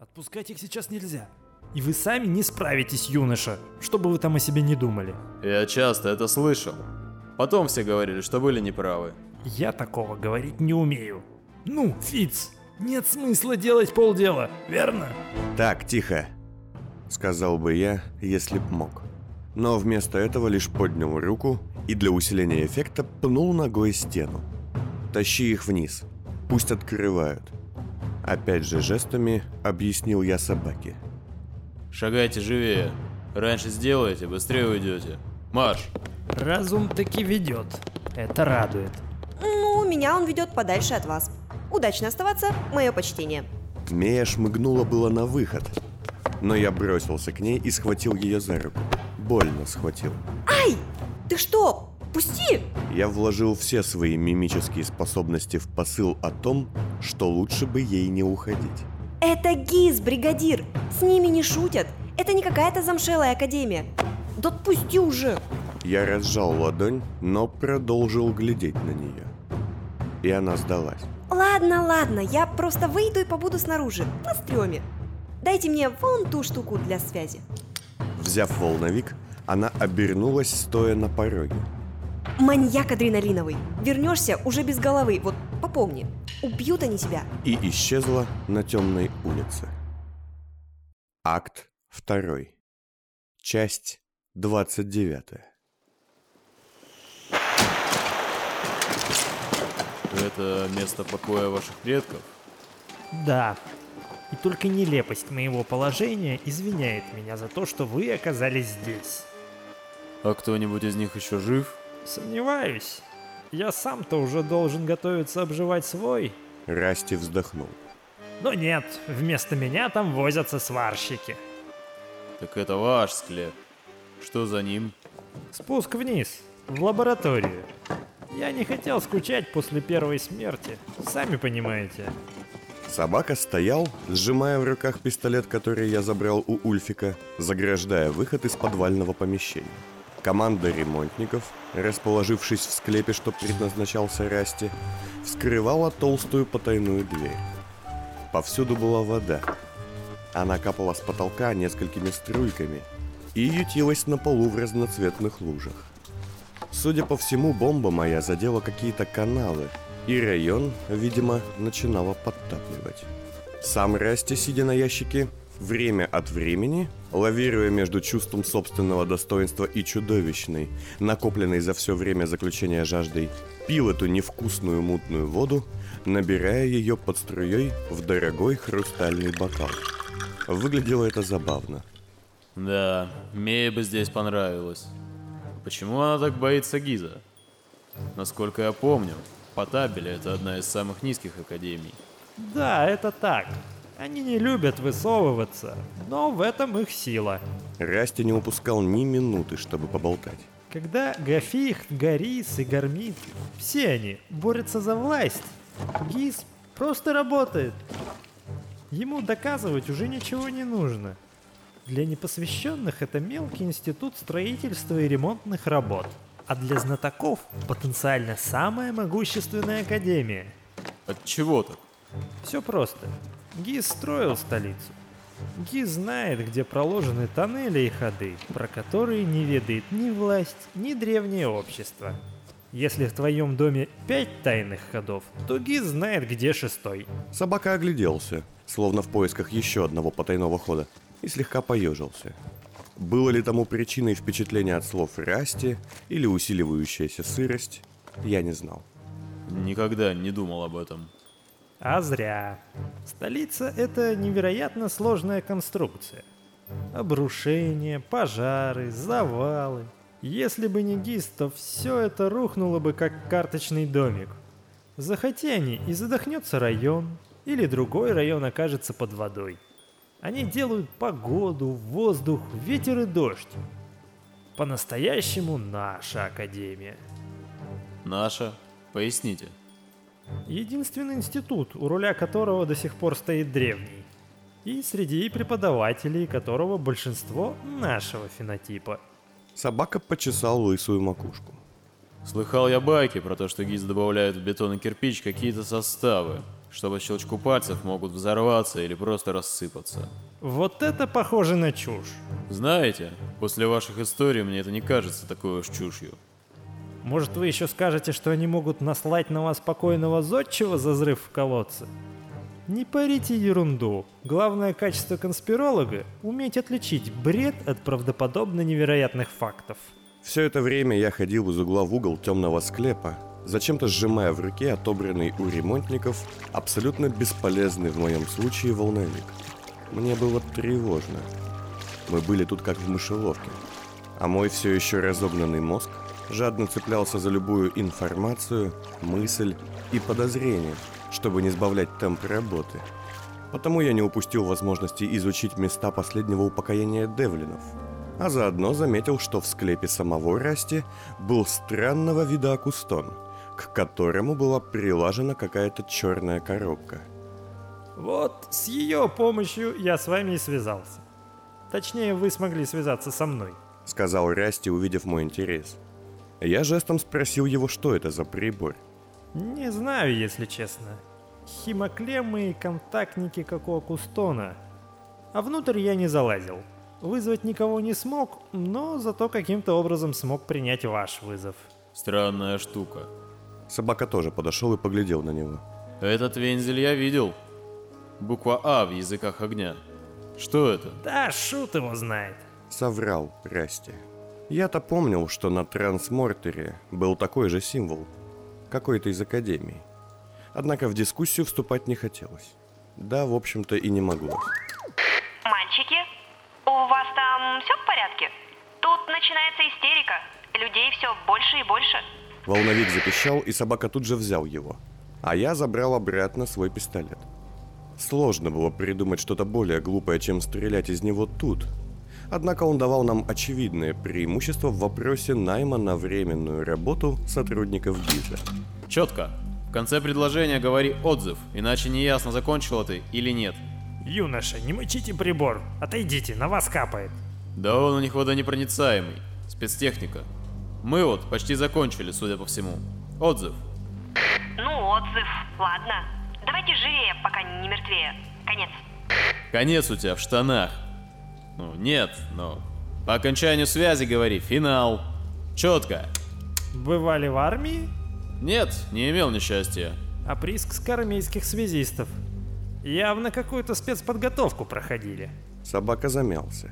Отпускать их сейчас нельзя. И вы сами не справитесь, юноша, что бы вы там о себе не думали. Я часто это слышал. Потом все говорили, что были неправы. Я такого говорить не умею. Ну, Фиц, нет смысла делать полдела, верно? Так, тихо, сказал бы я, если б мог. Но вместо этого лишь поднял руку и для усиления эффекта пнул ногой стену. Тащи их вниз, пусть открывают. Опять же жестами объяснил я собаке. Шагайте живее. Раньше сделаете, быстрее уйдете. Марш! Разум таки ведет. Это радует. Ну, меня он ведет подальше от вас. Удачно оставаться, мое почтение. Мея шмыгнула было на выход, но я бросился к ней и схватил ее за руку. Больно схватил. Ай! Ты что? Пусти! Я вложил все свои мимические способности в посыл о том, что лучше бы ей не уходить. Это ГИС, бригадир! С ними не шутят! Это не какая-то замшелая академия! Да отпусти уже! Я разжал ладонь, но продолжил глядеть на нее. И она сдалась. Ладно, ладно, я просто выйду и побуду снаружи, на стреме. Дайте мне вон ту штуку для связи. Взяв волновик, она обернулась, стоя на пороге. Маньяк адреналиновый. Вернешься уже без головы, вот попомни. Убьют они тебя. И исчезла на темной улице. Акт второй. Часть двадцать девятая. Это место покоя ваших предков? Да. И только нелепость моего положения извиняет меня за то, что вы оказались здесь. А кто-нибудь из них еще жив? Сомневаюсь. Я сам-то уже должен готовиться обживать свой. Расти вздохнул. Но нет, вместо меня там возятся сварщики. Так это ваш склеп. Что за ним? Спуск вниз, в лабораторию. Я не хотел скучать после первой смерти, сами понимаете. Собака стоял, сжимая в руках пистолет, который я забрал у Ульфика, заграждая выход из подвального помещения. Команда ремонтников, расположившись в склепе, что предназначался Расти, вскрывала толстую потайную дверь. Повсюду была вода. Она капала с потолка несколькими струйками и ютилась на полу в разноцветных лужах. Судя по всему, бомба моя задела какие-то каналы, и район, видимо, начинала подтапливать. Сам Расти, сидя на ящике, время от времени, лавируя между чувством собственного достоинства и чудовищной, накопленной за все время заключения жаждой, пил эту невкусную мутную воду, набирая ее под струей в дорогой хрустальный бокал. Выглядело это забавно. Да, Мее бы здесь понравилось. Почему она так боится Гиза? Насколько я помню, Потабеле это одна из самых низких академий. Да, это так. Они не любят высовываться, но в этом их сила. Расти не упускал ни минуты, чтобы поболтать. Когда Гафихт, Гарис и Гармит, все они борются за власть, Гиз просто работает. Ему доказывать уже ничего не нужно. Для непосвященных это мелкий институт строительства и ремонтных работ. А для знатоков потенциально самая могущественная академия. От чего так? Все просто. Гиз строил столицу. Гиз знает, где проложены тоннели и ходы, про которые не ведает ни власть, ни древнее общество. Если в твоем доме пять тайных ходов, то Гиз знает, где шестой. Собака огляделся, словно в поисках еще одного потайного хода, и слегка поежился. Было ли тому причиной впечатление от слов Расти или усиливающаяся сырость, я не знал. Никогда не думал об этом. А зря. Столица — это невероятно сложная конструкция. Обрушения, пожары, завалы. Если бы не ГИС, то все это рухнуло бы как карточный домик. Захоти они, и задохнется район, или другой район окажется под водой. Они делают погоду, воздух, ветер и дождь. По-настоящему наша Академия. Наша? Поясните. Единственный институт, у руля которого до сих пор стоит древний. И среди преподавателей которого большинство нашего фенотипа. Собака почесал лысую макушку. Слыхал я байки про то, что ГИС добавляют в бетон и кирпич какие-то составы. что по щелчку пальцев могут взорваться или просто рассыпаться. Вот это похоже на чушь. Знаете, после ваших историй мне это не кажется такой уж чушью. Может, вы еще скажете, что они могут наслать на вас спокойного зодчего за взрыв в колодце? Не парите ерунду. Главное качество конспиролога – уметь отличить бред от правдоподобно невероятных фактов. Все это время я ходил из угла в угол темного склепа, зачем-то сжимая в руке отобранный у ремонтников абсолютно бесполезный в моем случае волновик. Мне было тревожно. Мы были тут как в мышеловке. А мой все еще разогнанный мозг жадно цеплялся за любую информацию, мысль и подозрение, чтобы не сбавлять темп работы. Потому я не упустил возможности изучить места последнего упокоения Девлинов, а заодно заметил, что в склепе самого Расти был странного вида акустон, к которому была прилажена какая-то черная коробка. Вот с ее помощью я с вами и связался. Точнее, вы смогли связаться со мной. Сказал Расти, увидев мой интерес. Я жестом спросил его, что это за прибор. Не знаю, если честно. Химоклеммы и контактники, как у Акустона. А внутрь я не залазил. Вызвать никого не смог, но зато каким-то образом смог принять ваш вызов. Странная штука. Собака тоже подошел и поглядел на него. Этот вензель я видел. Буква А в языках огня. Что это? Да, шут его знает. Соврал Расти. Я-то помнил, что на трансмортере был такой же символ. Какой-то из академий. Однако в дискуссию вступать не хотелось. Да, в общем-то, и не могло. Мальчики, у вас там все в порядке? Тут начинается истерика. Людей все больше и больше. Волновик запищал, и собака тут же взял его. А я забрал обратно свой пистолет. Сложно было придумать что-то более глупое, чем стрелять из него тут. Однако он давал нам очевидное преимущество в вопросе найма на временную работу сотрудников ГИЗа. Четко. В конце предложения говори отзыв, иначе не ясно, закончил ты или нет. Юноша, не мочите прибор. Отойдите, на вас капает. Да он у них водонепроницаемый. Спецтехника. Мы вот почти закончили, судя по всему. Отзыв. Ну, отзыв. Ладно. Давайте живее, пока не мертвее. Конец. Конец у тебя в штанах. Ну, нет, но... По окончанию связи говори, финал. Четко. Бывали в армии? Нет, не имел несчастья. А с армейских связистов. Явно какую-то спецподготовку проходили. Собака замялся.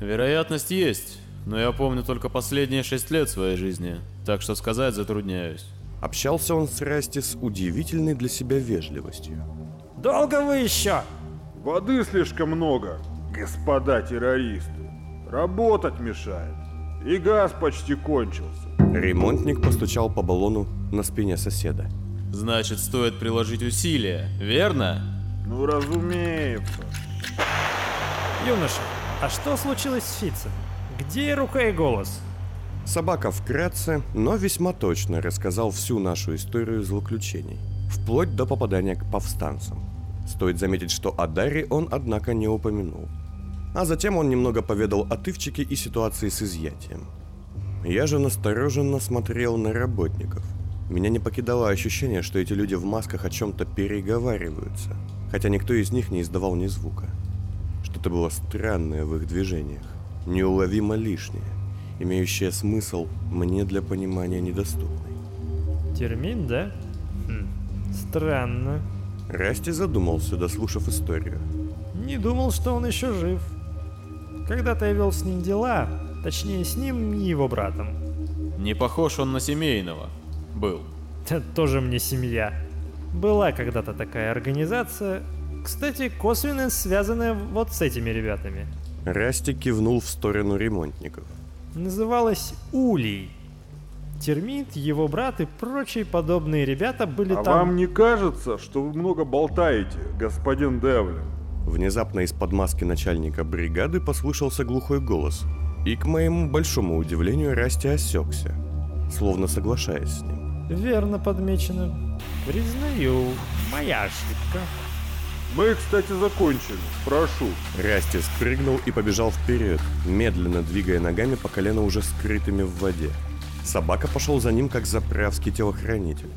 Вероятность есть, но я помню только последние шесть лет своей жизни, так что сказать затрудняюсь. Общался он с Расти с удивительной для себя вежливостью. «Долго вы еще?» «Воды слишком много, господа террористы. Работать мешает. И газ почти кончился». Ремонтник постучал по баллону на спине соседа. «Значит, стоит приложить усилия, верно?» «Ну, разумеется». «Юноша, а что случилось с Фицем? Где рука и голос?» Собака вкратце, но весьма точно рассказал всю нашу историю злоключений, вплоть до попадания к повстанцам. Стоит заметить, что о Даре он, однако, не упомянул. А затем он немного поведал о Тывчике и ситуации с изъятием. Я же настороженно смотрел на работников. Меня не покидало ощущение, что эти люди в масках о чем-то переговариваются, хотя никто из них не издавал ни звука. Что-то было странное в их движениях, неуловимо лишнее имеющая смысл мне для понимания недоступный. Термин, да? Хм, странно. Расти задумался, дослушав историю. Не думал, что он еще жив. Когда-то я вел с ним дела, точнее с ним и его братом. Не похож он на семейного. Был. Это тоже мне семья. Была когда-то такая организация, кстати, косвенно связанная вот с этими ребятами. Расти кивнул в сторону ремонтников называлась Улей. Термит, его брат и прочие подобные ребята были а там... вам не кажется, что вы много болтаете, господин Девлин? Внезапно из-под маски начальника бригады послышался глухой голос. И к моему большому удивлению Расти осекся, словно соглашаясь с ним. Верно подмечено. Признаю, моя ошибка. Мы, кстати, закончили. Прошу. Расти спрыгнул и побежал вперед, медленно двигая ногами по колено уже скрытыми в воде. Собака пошел за ним, как заправский телохранитель.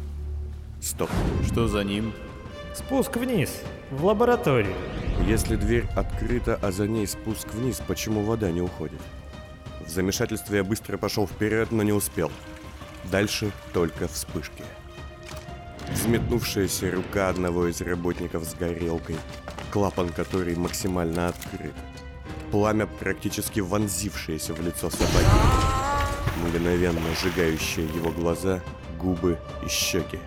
Стоп. Что за ним? Спуск вниз, в лабораторию. Если дверь открыта, а за ней спуск вниз, почему вода не уходит? В замешательстве я быстро пошел вперед, но не успел. Дальше только вспышки. Взметнувшаяся рука одного из работников с горелкой, клапан которой максимально открыт. Пламя, практически вонзившееся в лицо собаки. Мгновенно сжигающее его глаза, губы и щеки.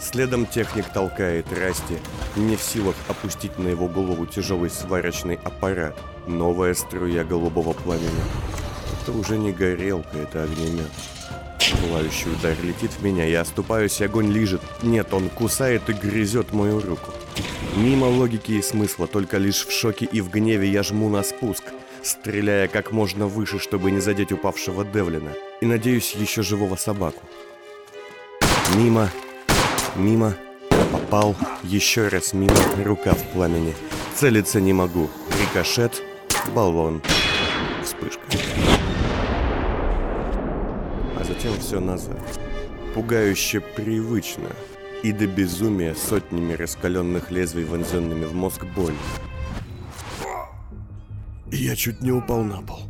Следом техник толкает Расти, не в силах опустить на его голову тяжелый сварочный аппарат. Новая струя голубого пламени. Это уже не горелка, это огнемет. Пылающий удар летит в меня, я оступаюсь, огонь лижет. Нет, он кусает и грызет мою руку. Мимо логики и смысла, только лишь в шоке и в гневе я жму на спуск, стреляя как можно выше, чтобы не задеть упавшего Девлина. И надеюсь, еще живого собаку. Мимо, мимо, попал, еще раз мимо, рука в пламени. Целиться не могу. Рикошет, баллон, вспышка. А затем все назад. Пугающе привычно. И до безумия сотнями раскаленных лезвий, вонзенными в мозг болью. Я чуть не упал на пол.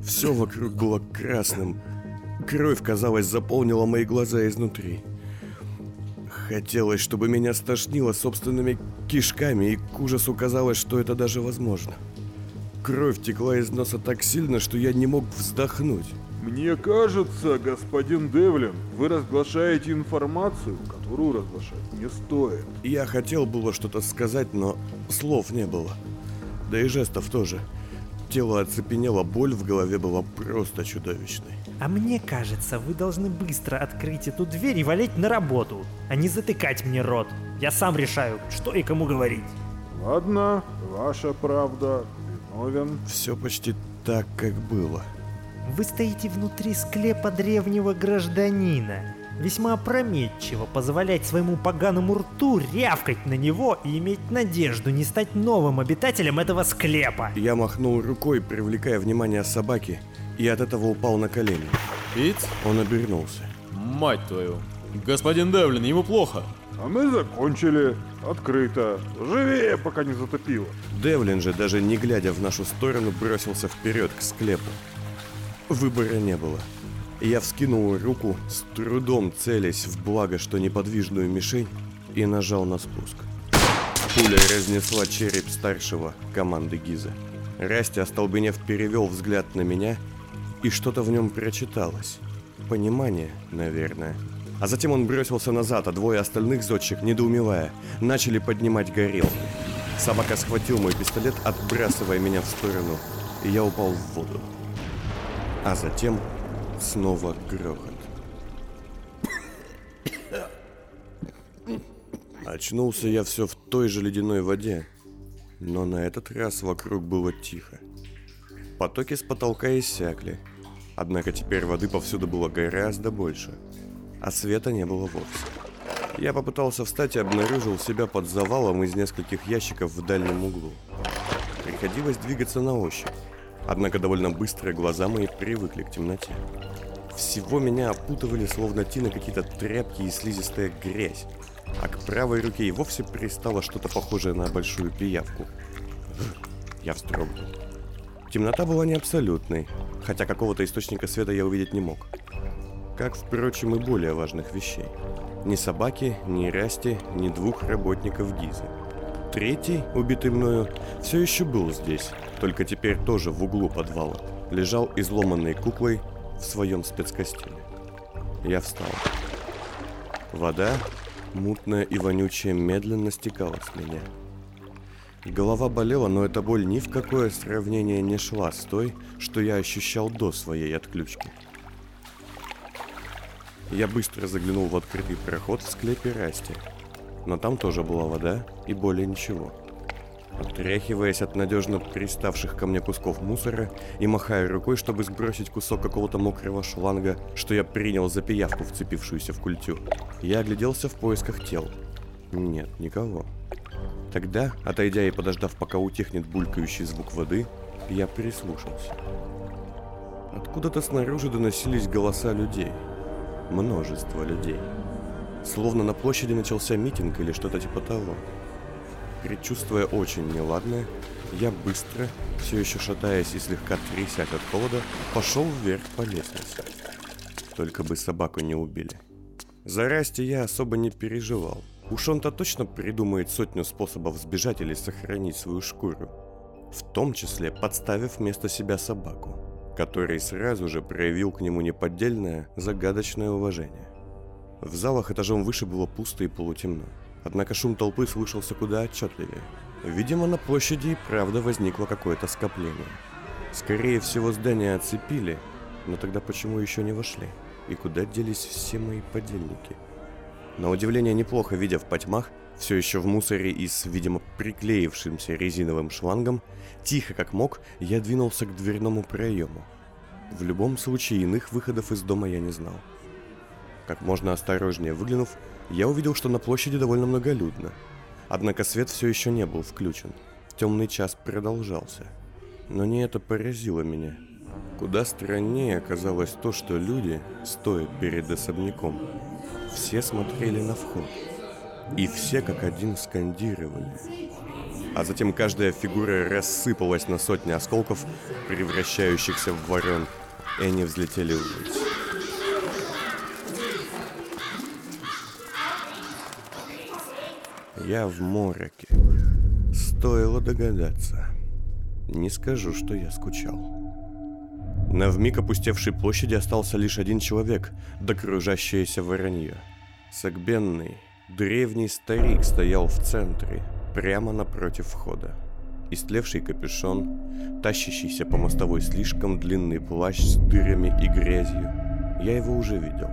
Все вокруг было красным. Кровь, казалось, заполнила мои глаза изнутри. Хотелось, чтобы меня стошнило собственными кишками, и к ужасу казалось, что это даже возможно. Кровь текла из носа так сильно, что я не мог вздохнуть. Мне кажется, господин Девлин, вы разглашаете информацию, которую разглашать не стоит. Я хотел было что-то сказать, но слов не было. Да и жестов тоже. Тело оцепенело, боль в голове была просто чудовищной. А мне кажется, вы должны быстро открыть эту дверь и валить на работу, а не затыкать мне рот. Я сам решаю, что и кому говорить. Ладно, ваша правда, виновен. Все почти так, как было. Вы стоите внутри склепа древнего гражданина. Весьма опрометчиво позволять своему поганому рту рявкать на него и иметь надежду не стать новым обитателем этого склепа. Я махнул рукой, привлекая внимание собаки, и от этого упал на колени. Пит? Он обернулся. Мать твою. Господин Девлин, ему плохо. А мы закончили. Открыто. Живее, пока не затопило. Девлин же, даже не глядя в нашу сторону, бросился вперед к склепу. Выбора не было. Я вскинул руку, с трудом целясь в благо, что неподвижную мишень, и нажал на спуск. Пуля разнесла череп старшего команды Гиза. Расти, остолбенев, перевел взгляд на меня, и что-то в нем прочиталось. Понимание, наверное. А затем он бросился назад, а двое остальных зодчих, недоумевая, начали поднимать горелки. Собака схватил мой пистолет, отбрасывая меня в сторону, и я упал в воду. А затем снова грохот. Очнулся я все в той же ледяной воде, но на этот раз вокруг было тихо. Потоки с потолка иссякли, однако теперь воды повсюду было гораздо больше, а света не было вовсе. Я попытался встать и обнаружил себя под завалом из нескольких ящиков в дальнем углу. Приходилось двигаться на ощупь, однако довольно быстро глаза мои привыкли к темноте. Всего меня опутывали словно тина какие-то тряпки и слизистая грязь, а к правой руке и вовсе пристало что-то похожее на большую пиявку. Я вздрогнул. Темнота была не абсолютной, хотя какого-то источника света я увидеть не мог. Как, впрочем, и более важных вещей. Ни собаки, ни Расти, ни двух работников Гизы. Третий, убитый мною, все еще был здесь, только теперь тоже в углу подвала. Лежал изломанной куклой в своем спецкостюме. Я встал. Вода, мутная и вонючая, медленно стекала с меня. Голова болела, но эта боль ни в какое сравнение не шла с той, что я ощущал до своей отключки. Я быстро заглянул в открытый проход в склепе Расти. Но там тоже была вода и более ничего. Отряхиваясь от надежно приставших ко мне кусков мусора и махая рукой, чтобы сбросить кусок какого-то мокрого шланга, что я принял за пиявку, вцепившуюся в культю, я огляделся в поисках тел. Нет, никого. Тогда, отойдя и подождав, пока утихнет булькающий звук воды, я прислушался. Откуда-то снаружи доносились голоса людей. Множество людей. Словно на площади начался митинг или что-то типа того. Предчувствуя очень неладное, я быстро, все еще шатаясь и слегка трясясь от холода, пошел вверх по лестнице. Только бы собаку не убили. За Расти я особо не переживал. Уж он-то точно придумает сотню способов сбежать или сохранить свою шкуру. В том числе подставив вместо себя собаку, который сразу же проявил к нему неподдельное, загадочное уважение. В залах этажом выше было пусто и полутемно. Однако шум толпы слышался куда отчетливее. Видимо, на площади и правда возникло какое-то скопление. Скорее всего, здание оцепили, но тогда почему еще не вошли? И куда делись все мои подельники? На удивление неплохо видя в потьмах, все еще в мусоре и с, видимо, приклеившимся резиновым шлангом, тихо как мог, я двинулся к дверному проему. В любом случае, иных выходов из дома я не знал. Как можно осторожнее выглянув, я увидел, что на площади довольно многолюдно. Однако свет все еще не был включен. Темный час продолжался. Но не это поразило меня. Куда страннее оказалось то, что люди, стоя перед особняком, все смотрели на вход. И все как один скандировали. А затем каждая фигура рассыпалась на сотни осколков, превращающихся в ворон, и они взлетели ввысь. Я в мороке. Стоило догадаться. Не скажу, что я скучал. На вмиг опустевшей площади остался лишь один человек, да воронье. Согбенный, древний старик стоял в центре, прямо напротив входа. Истлевший капюшон, тащащийся по мостовой слишком длинный плащ с дырами и грязью. Я его уже видел.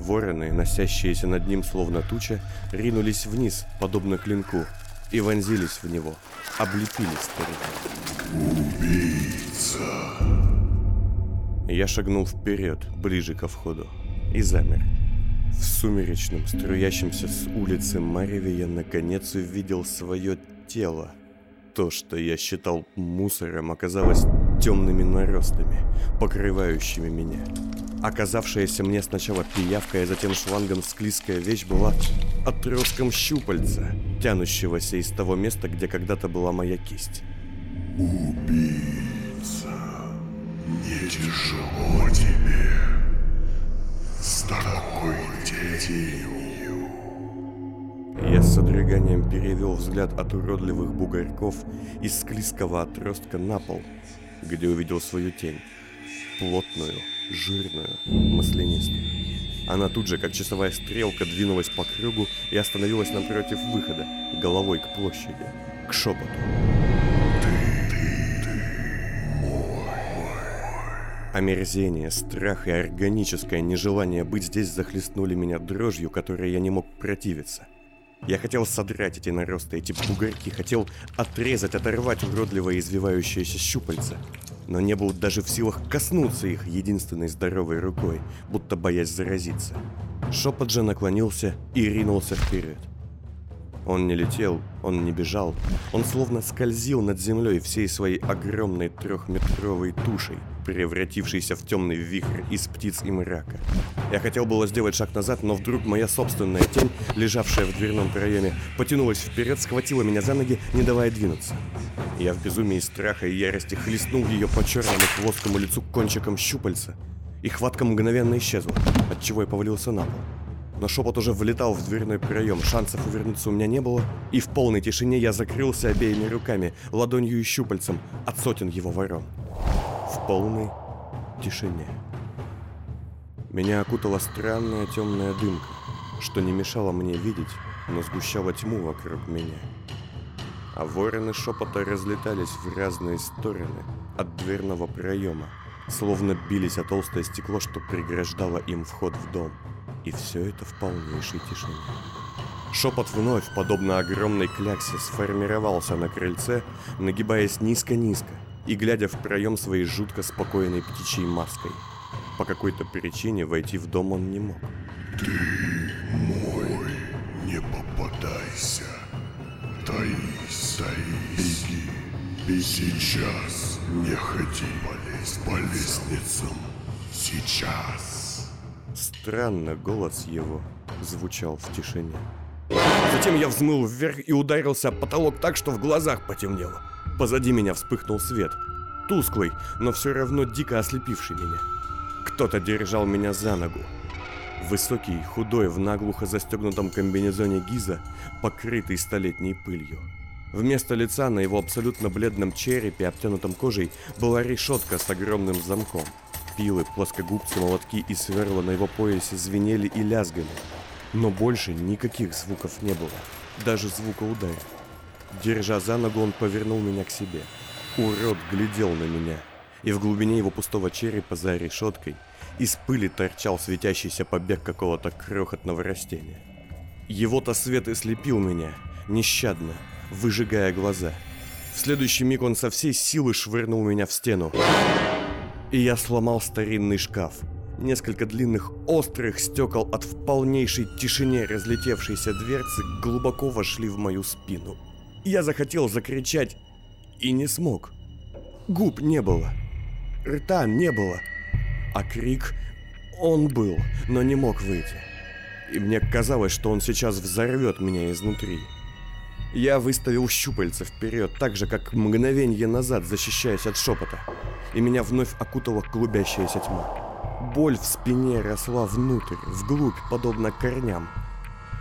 Вороны, носящиеся над ним словно туча, ринулись вниз, подобно клинку, и вонзились в него, облепили старика. «Убийца!» Я шагнул вперед, ближе ко входу, и замер. В сумеречном, струящемся с улицы Мареве я наконец увидел свое тело. То, что я считал мусором, оказалось темными наростами, покрывающими меня. Оказавшаяся мне сначала пиявкой, а затем шлангом склизкая вещь была отростком щупальца, тянущегося из того места, где когда-то была моя кисть. Убийца, не тяжело тебе с такой тенью. Я с содроганием перевел взгляд от уродливых бугорков из склизкого отростка на пол, где увидел свою тень. Плотную, жирную, маслянистую. Она тут же, как часовая стрелка, двинулась по кругу и остановилась напротив выхода, головой к площади, к шепоту. Омерзение, страх и органическое нежелание быть здесь захлестнули меня дрожью, которой я не мог противиться. Я хотел содрать эти наросты, эти бугорки, хотел отрезать, оторвать уродливое извивающееся щупальце, но не был даже в силах коснуться их единственной здоровой рукой, будто боясь заразиться. Шепот же наклонился и ринулся вперед. Он не летел, он не бежал, он словно скользил над землей всей своей огромной трехметровой тушей, превратившейся в темный вихрь из птиц и мрака. Я хотел было сделать шаг назад, но вдруг моя собственная тень, лежавшая в дверном проеме, потянулась вперед, схватила меня за ноги, не давая двинуться. Я в безумии страха и ярости хлестнул ее по черному плоскому лицу кончиком щупальца, и хватка мгновенно исчезла, отчего я повалился на пол но шепот уже влетал в дверной проем, шансов увернуться у меня не было, и в полной тишине я закрылся обеими руками, ладонью и щупальцем от сотен его ворон. В полной тишине. Меня окутала странная темная дымка, что не мешало мне видеть, но сгущала тьму вокруг меня. А вороны шепота разлетались в разные стороны от дверного проема, словно бились о толстое стекло, что преграждало им вход в дом. И все это в полнейшей тишине. Шепот вновь, подобно огромной кляксе, сформировался на крыльце, нагибаясь низко-низко и глядя в проем своей жутко спокойной птичьей маской. По какой-то причине войти в дом он не мог. Ты мой, не попадайся. Таись, таись, беги. И сейчас не ходи по лестницам. Сейчас. Странно голос его, звучал в тишине. Затем я взмыл вверх и ударился об потолок так, что в глазах потемнело. Позади меня вспыхнул свет. Тусклый, но все равно дико ослепивший меня. Кто-то держал меня за ногу. Высокий, худой, в наглухо застегнутом комбинезоне Гиза, покрытый столетней пылью. Вместо лица на его абсолютно бледном черепе, обтянутом кожей, была решетка с огромным замком. Пилы, плоскогубцы, молотки и сверла на его поясе звенели и лязгали. Но больше никаких звуков не было, даже звука удара. Держа за ногу, он повернул меня к себе. Урод глядел на меня, и в глубине его пустого черепа за решеткой из пыли торчал светящийся побег какого-то крохотного растения. Его-то свет и слепил меня, нещадно, выжигая глаза. В следующий миг он со всей силы швырнул меня в стену. И я сломал старинный шкаф. Несколько длинных острых стекол от в полнейшей тишине разлетевшейся дверцы глубоко вошли в мою спину. Я захотел закричать и не смог. Губ не было. Рта не было. А крик, он был, но не мог выйти. И мне казалось, что он сейчас взорвет меня изнутри. Я выставил щупальца вперед, так же, как мгновенье назад, защищаясь от шепота. И меня вновь окутала клубящаяся тьма. Боль в спине росла внутрь, вглубь, подобно корням.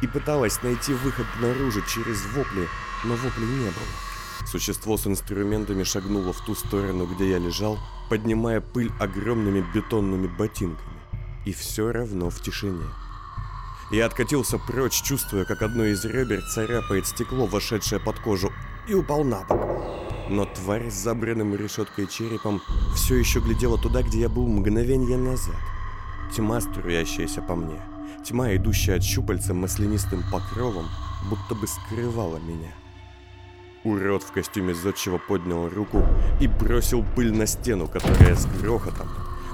И пыталась найти выход наружу через вопли, но воплей не было. Существо с инструментами шагнуло в ту сторону, где я лежал, поднимая пыль огромными бетонными ботинками. И все равно в тишине. Я откатился прочь, чувствуя, как одно из ребер царапает стекло, вошедшее под кожу, и упал на бок. Но тварь с забранным решеткой черепом все еще глядела туда, где я был мгновение назад. Тьма, струящаяся по мне. Тьма, идущая от щупальца маслянистым покровом, будто бы скрывала меня. Урод в костюме зодчего поднял руку и бросил пыль на стену, которая с грохотом,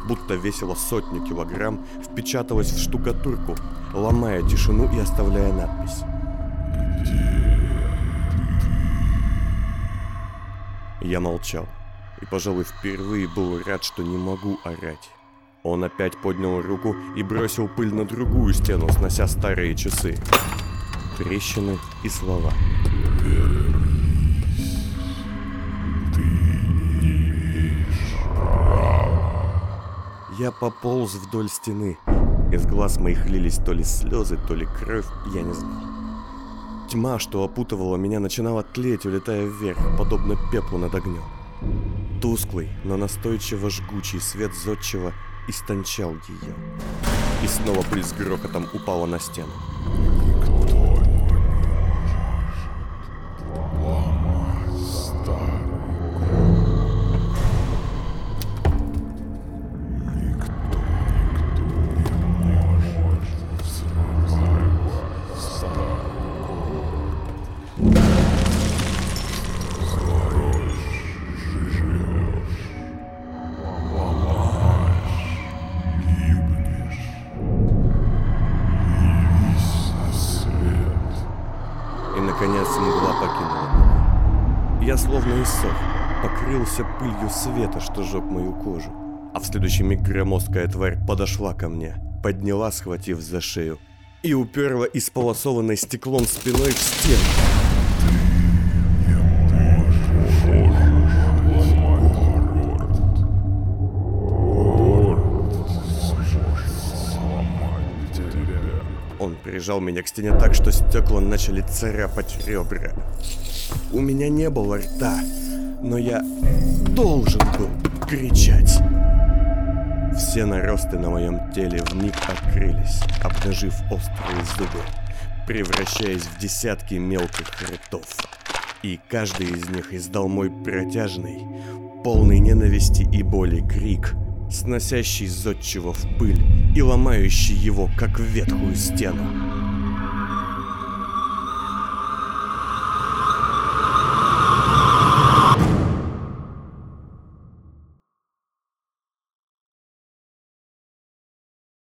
будто весила сотню килограмм, впечаталась в штукатурку, ломая тишину и оставляя надпись. Я молчал и, пожалуй, впервые был рад, что не могу орать. Он опять поднял руку и бросил пыль на другую стену, снося старые часы. Трещины и слова. Я пополз вдоль стены. Из глаз моих лились то ли слезы, то ли кровь, я не знал. Тьма, что опутывала меня, начинала тлеть, улетая вверх, подобно пеплу над огнем. Тусклый, но настойчиво жгучий свет зодчего истончал ее. И снова пыль с грохотом упала на стену. Пылью света, что жег мою кожу. А в следующий миг громоздкая тварь подошла ко мне, подняла, схватив за шею, и уперла исполосованной стеклом спиной в стену. Он прижал меня к стене так, что стекла начали царапать ребра. У меня не было рта, но я должен был кричать. Все наросты на моем теле вмиг открылись, обнажив острые зубы, превращаясь в десятки мелких ртов. И каждый из них издал мой протяжный, полный ненависти и боли крик, сносящий зодчего в пыль и ломающий его, как ветхую стену.